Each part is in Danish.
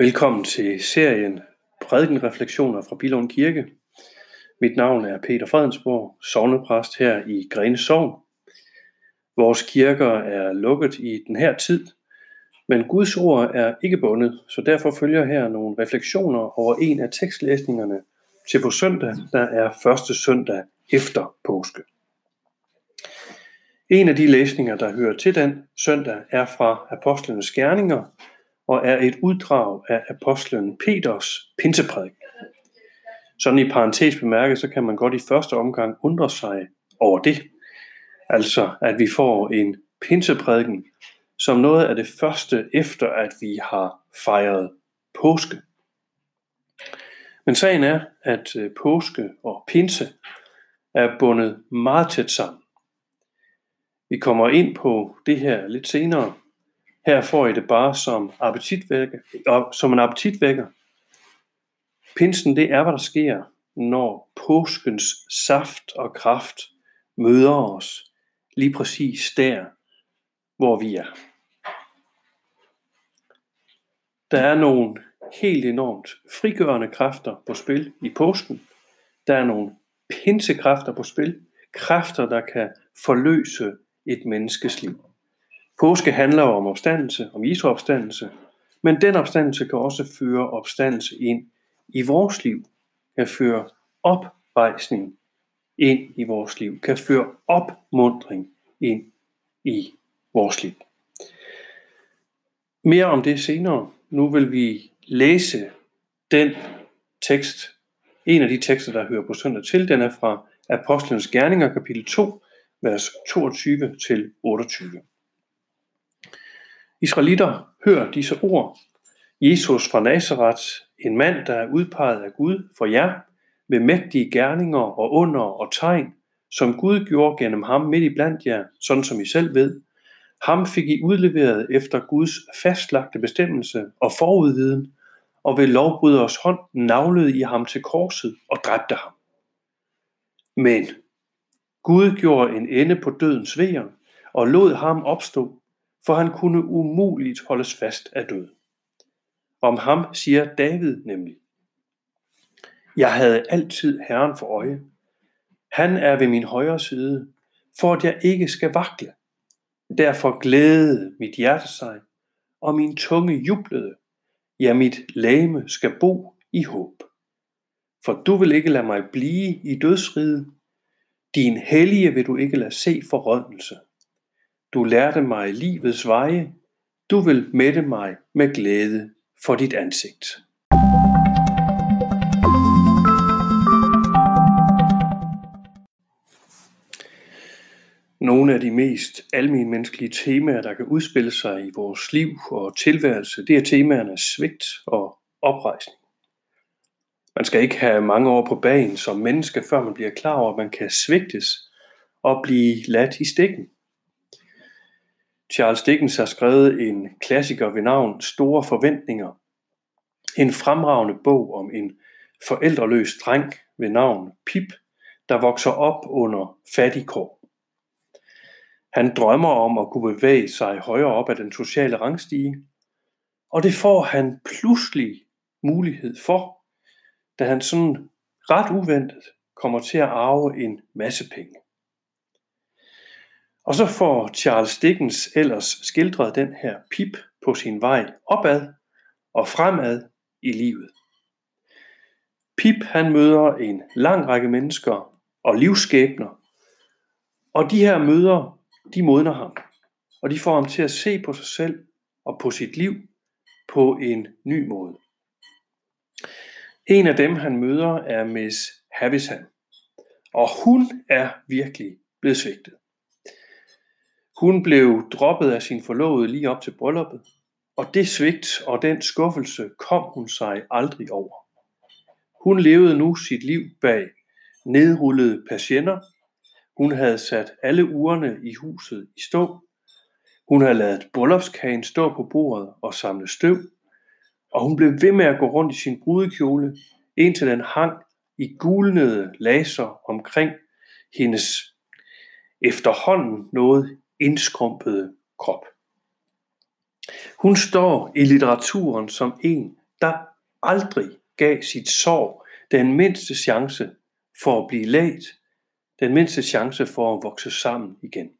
Velkommen til serien Prædikenreflektioner fra Bilund Kirke. Mit navn er Peter Fredensborg, sovnepræst her i Grene Sogn. Vores kirker er lukket i den her tid, men Guds ord er ikke bundet, så derfor følger her nogle refleksioner over en af tekstlæsningerne til på søndag, der er første søndag efter påske. En af de læsninger, der hører til den søndag, er fra Apostlenes Gerninger, og er et uddrag af apostlen Peters pinseprædik. Sådan i parentes bemærket, så kan man godt i første omgang undre sig over det. Altså, at vi får en pinseprædiken som noget af det første efter, at vi har fejret påske. Men sagen er, at øh, påske og pinse er bundet meget tæt sammen. Vi kommer ind på det her lidt senere, her får I det bare som, appetitvækker, øh, som en appetitvækker. Pinsen, det er, hvad der sker, når påskens saft og kraft møder os lige præcis der, hvor vi er. Der er nogle helt enormt frigørende kræfter på spil i påsken. Der er nogle pinsekræfter på spil. Kræfter, der kan forløse et menneskes liv. Påske handler om opstandelse, om Jesu opstandelse, men den opstandelse kan også føre opstandelse ind i vores liv, kan føre oprejsning ind i vores liv, kan føre opmundring ind i vores liv. Mere om det senere. Nu vil vi læse den tekst, en af de tekster, der hører på søndag til, den er fra Apostlenes Gerninger, kapitel 2, vers 22 til 28. Israelitter, hør disse ord. Jesus fra Nazareth, en mand, der er udpeget af Gud for jer, med mægtige gerninger og under og tegn, som Gud gjorde gennem ham midt i blandt jer, sådan som I selv ved. Ham fik I udleveret efter Guds fastlagte bestemmelse og forudviden, og ved lovbryderes hånd navlede I ham til korset og dræbte ham. Men Gud gjorde en ende på dødens vejer og lod ham opstå, for han kunne umuligt holdes fast af død. Om ham siger David nemlig, Jeg havde altid Herren for øje. Han er ved min højre side, for at jeg ikke skal vakle. Derfor glædede mit hjerte sig, og min tunge jublede. Ja, mit lame skal bo i håb. For du vil ikke lade mig blive i dødsriget. Din hellige vil du ikke lade se forrådnelse. Du lærte mig livets veje, du vil mætte mig med glæde for dit ansigt. Nogle af de mest almindelige temaer, der kan udspille sig i vores liv og tilværelse, det er temaerne svigt og oprejsning. Man skal ikke have mange år på banen som menneske, før man bliver klar over, at man kan svigtes og blive ladt i stikken. Charles Dickens har skrevet en klassiker ved navn Store Forventninger. En fremragende bog om en forældreløs dreng ved navn Pip, der vokser op under fattigkår. Han drømmer om at kunne bevæge sig højere op ad den sociale rangstige, og det får han pludselig mulighed for, da han sådan ret uventet kommer til at arve en masse penge. Og så får Charles Dickens ellers skildret den her pip på sin vej opad og fremad i livet. Pip han møder en lang række mennesker og livsskæbner, og de her møder, de modner ham, og de får ham til at se på sig selv og på sit liv på en ny måde. En af dem, han møder, er Miss Havisham, og hun er virkelig blevet svigtet. Hun blev droppet af sin forlovede lige op til brylluppet, og det svigt og den skuffelse kom hun sig aldrig over. Hun levede nu sit liv bag nedrullede patienter. Hun havde sat alle ugerne i huset i stå. Hun havde ladet bryllupskagen stå på bordet og samle støv. Og hun blev ved med at gå rundt i sin brudekjole, indtil den hang i gulnede laser omkring hendes efterhånden noget indskrumpede krop. Hun står i litteraturen som en, der aldrig gav sit sorg den mindste chance for at blive lægt, den mindste chance for at vokse sammen igen.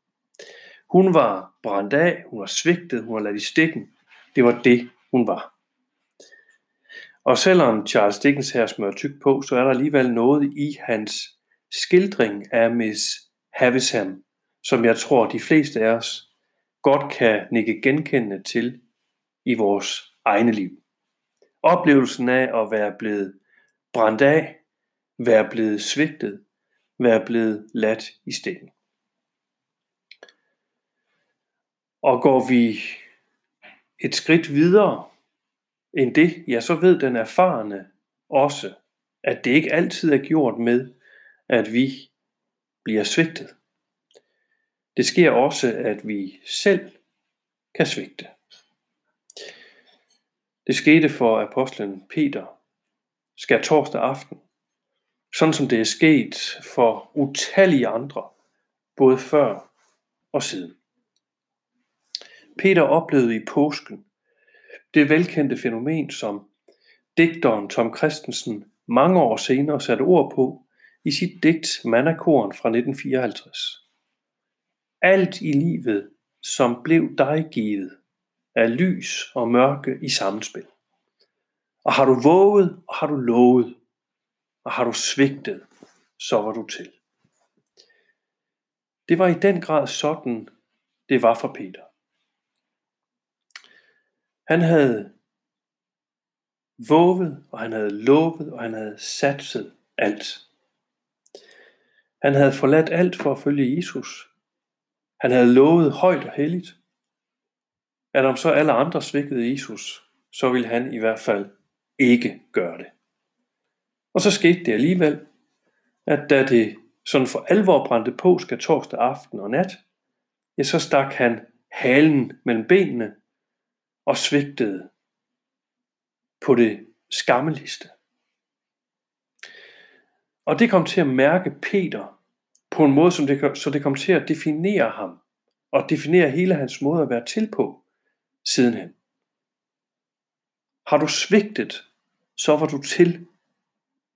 Hun var brændt af, hun var svigtet, hun var ladt i stikken. Det var det, hun var. Og selvom Charles Dickens her smører tyk på, så er der alligevel noget i hans skildring af Miss Havisham, som jeg tror, de fleste af os godt kan nikke genkendende til i vores egne liv. Oplevelsen af at være blevet brændt af, være blevet svigtet, være blevet ladt i stikken. Og går vi et skridt videre end det, ja, så ved den erfarne også, at det ikke altid er gjort med, at vi bliver svigtet. Det sker også, at vi selv kan svigte. Det skete for apostlen Peter skal torsdag aften, sådan som det er sket for utallige andre, både før og siden. Peter oplevede i påsken det velkendte fænomen, som digteren Tom Christensen mange år senere satte ord på i sit digt Mandakorn fra 1954. Alt i livet, som blev dig givet, er lys og mørke i samspil. Og har du våget, og har du lovet, og har du svigtet, så var du til. Det var i den grad sådan, det var for Peter. Han havde våget, og han havde lovet, og han havde satset alt. Han havde forladt alt for at følge Jesus. Han havde lovet højt og helligt, at om så alle andre svigtede Jesus, så ville han i hvert fald ikke gøre det. Og så skete det alligevel, at da det sådan for alvor brændte på skal torsdag aften og nat, ja, så stak han halen mellem benene og svigtede på det skammeligste. Og det kom til at mærke Peter på en måde, som det, så det kom til at definere ham, og definere hele hans måde at være til på sidenhen. Har du svigtet, så var du til,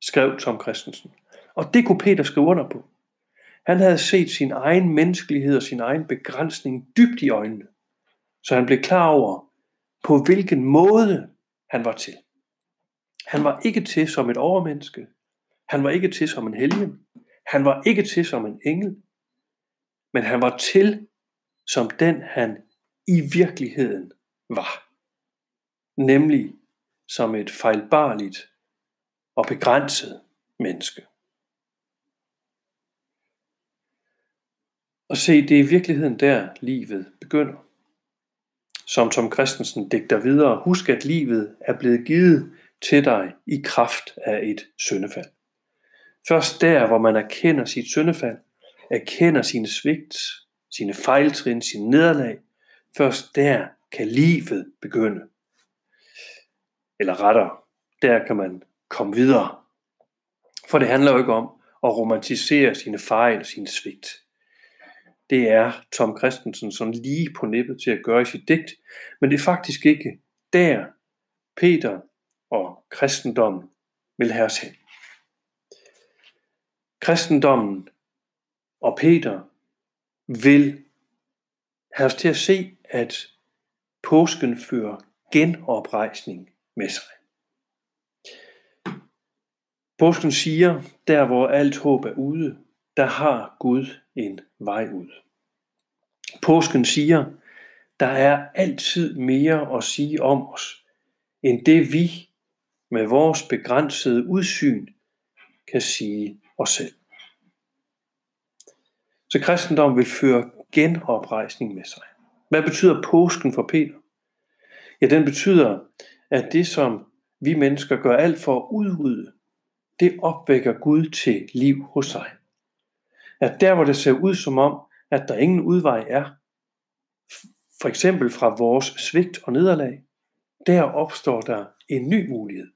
skrev Tom Christensen. Og det kunne Peter skrive under på. Han havde set sin egen menneskelighed og sin egen begrænsning dybt i øjnene, så han blev klar over, på hvilken måde han var til. Han var ikke til som et overmenneske. Han var ikke til som en helgen. Han var ikke til som en engel. Men han var til som den han i virkeligheden var. Nemlig som et fejlbarligt og begrænset menneske. Og se, det er i virkeligheden der livet begynder som Tom Christensen digter videre, husk at livet er blevet givet til dig i kraft af et syndefald. Først der, hvor man erkender sit syndefald, erkender sine svigt, sine fejltrin, sine nederlag, først der kan livet begynde. Eller rettere, der kan man komme videre. For det handler jo ikke om at romantisere sine fejl og sine svigt det er Tom Christensen sådan lige på nippet til at gøre i sit digt, men det er faktisk ikke der, Peter og kristendommen vil have os hen. Kristendommen og Peter vil have os til at se, at påsken fører genoprejsning med sig. Påsken siger, der hvor alt håb er ude, der har Gud en vej ud. Påsken siger, der er altid mere at sige om os, end det vi med vores begrænsede udsyn kan sige os selv. Så kristendom vil føre genoprejsning med sig. Hvad betyder påsken for Peter? Ja, den betyder, at det som vi mennesker gør alt for at udrydde, det opvækker Gud til liv hos sig at der hvor det ser ud som om, at der ingen udvej er, for eksempel fra vores svigt og nederlag, der opstår der en ny mulighed.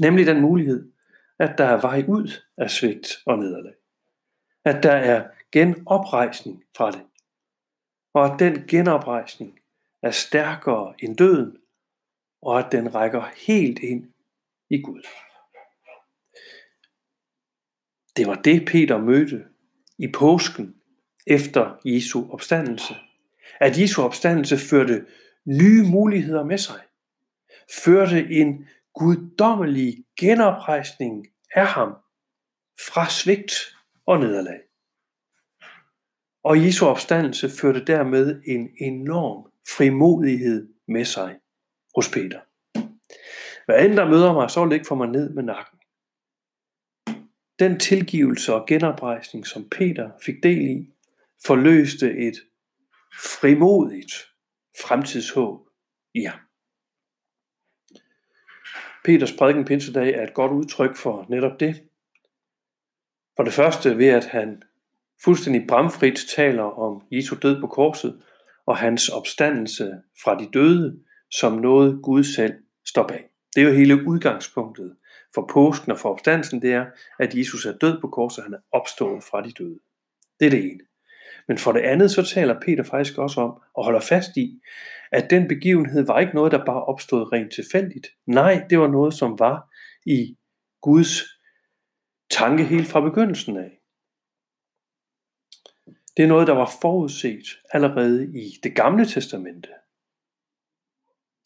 Nemlig den mulighed, at der er vej ud af svigt og nederlag. At der er genoprejsning fra det. Og at den genoprejsning er stærkere end døden, og at den rækker helt ind i Gud. Det var det, Peter mødte i påsken efter Jesu opstandelse. At Jesu opstandelse førte nye muligheder med sig. Førte en guddommelige genoprejsning af ham fra svigt og nederlag. Og Jesu opstandelse førte dermed en enorm frimodighed med sig hos Peter. Hvad end der møder mig, så vil det ikke få mig ned med nakken. Den tilgivelse og genoprejsning, som Peter fik del i, forløste et frimodigt fremtidshåb i ham. Peters prædiken pinsedag er et godt udtryk for netop det. For det første ved, at han fuldstændig bramfrit taler om Jesu død på korset og hans opstandelse fra de døde som noget Gud selv står bag. Det er jo hele udgangspunktet for påsken og for opstandelsen, det er, at Jesus er død på korset, og han er opstået fra de døde. Det er det ene. Men for det andet, så taler Peter faktisk også om og holder fast i, at den begivenhed var ikke noget, der bare opstod rent tilfældigt. Nej, det var noget, som var i Guds tanke helt fra begyndelsen af. Det er noget, der var forudset allerede i det gamle testamente.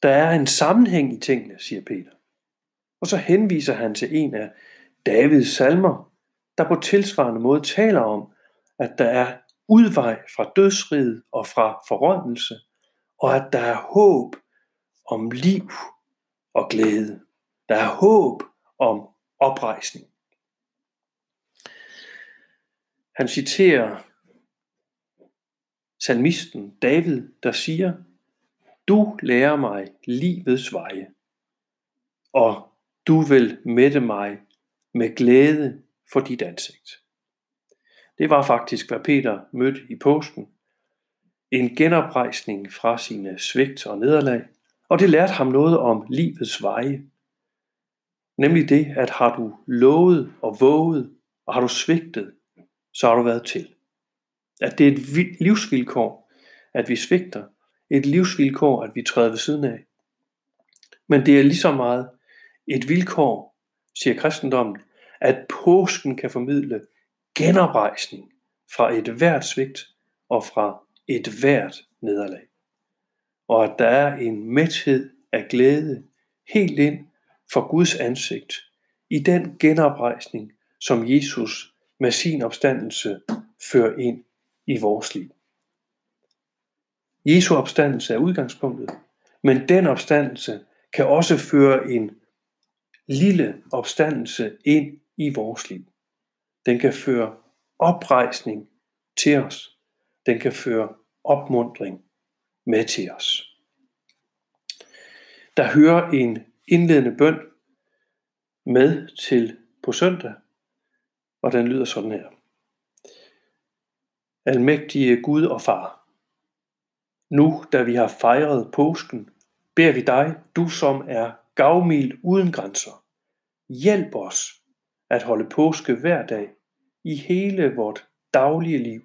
Der er en sammenhæng i tingene, siger Peter. Og så henviser han til en af Davids salmer, der på tilsvarende måde taler om, at der er udvej fra dødsriget og fra forrådnelse, og at der er håb om liv og glæde. Der er håb om oprejsning. Han citerer salmisten David, der siger, Du lærer mig livets veje, og du vil mætte mig med glæde for dit ansigt. Det var faktisk, hvad Peter mødte i påsken. En genoprejsning fra sine svigt og nederlag, og det lærte ham noget om livets veje. Nemlig det, at har du lovet og våget, og har du svigtet, så har du været til. At det er et livsvilkår, at vi svigter. Et livsvilkår, at vi træder ved siden af. Men det er lige så meget et vilkår, siger kristendommen, at påsken kan formidle genoprejsning fra et hvert svigt og fra et hvert nederlag. Og at der er en mæthed af glæde helt ind for Guds ansigt i den genoprejsning, som Jesus med sin opstandelse fører ind i vores liv. Jesu opstandelse er udgangspunktet, men den opstandelse kan også føre en lille opstandelse ind i vores liv. Den kan føre oprejsning til os. Den kan føre opmundring med til os. Der hører en indledende bøn med til på søndag, og den lyder sådan her. Almægtige Gud og Far, nu da vi har fejret påsken, beder vi dig, du som er gavmild uden grænser, hjælp os at holde påske hver dag i hele vort daglige liv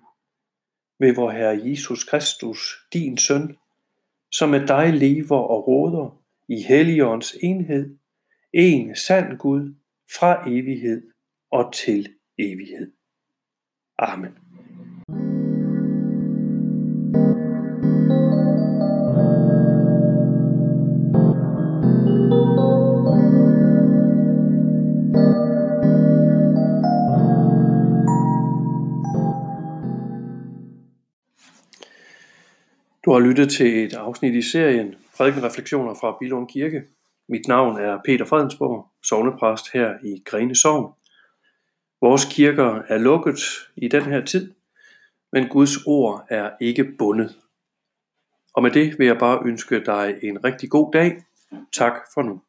ved vor Herre Jesus Kristus, din søn, som med dig lever og råder i Helligåndens enhed, en sand Gud fra evighed og til evighed. Amen. Du har lyttet til et afsnit i serien Prædikenreflektioner fra Bilund Kirke. Mit navn er Peter Fredensborg, sovnepræst her i Grene Sogn. Vores kirker er lukket i den her tid, men Guds ord er ikke bundet. Og med det vil jeg bare ønske dig en rigtig god dag. Tak for nu.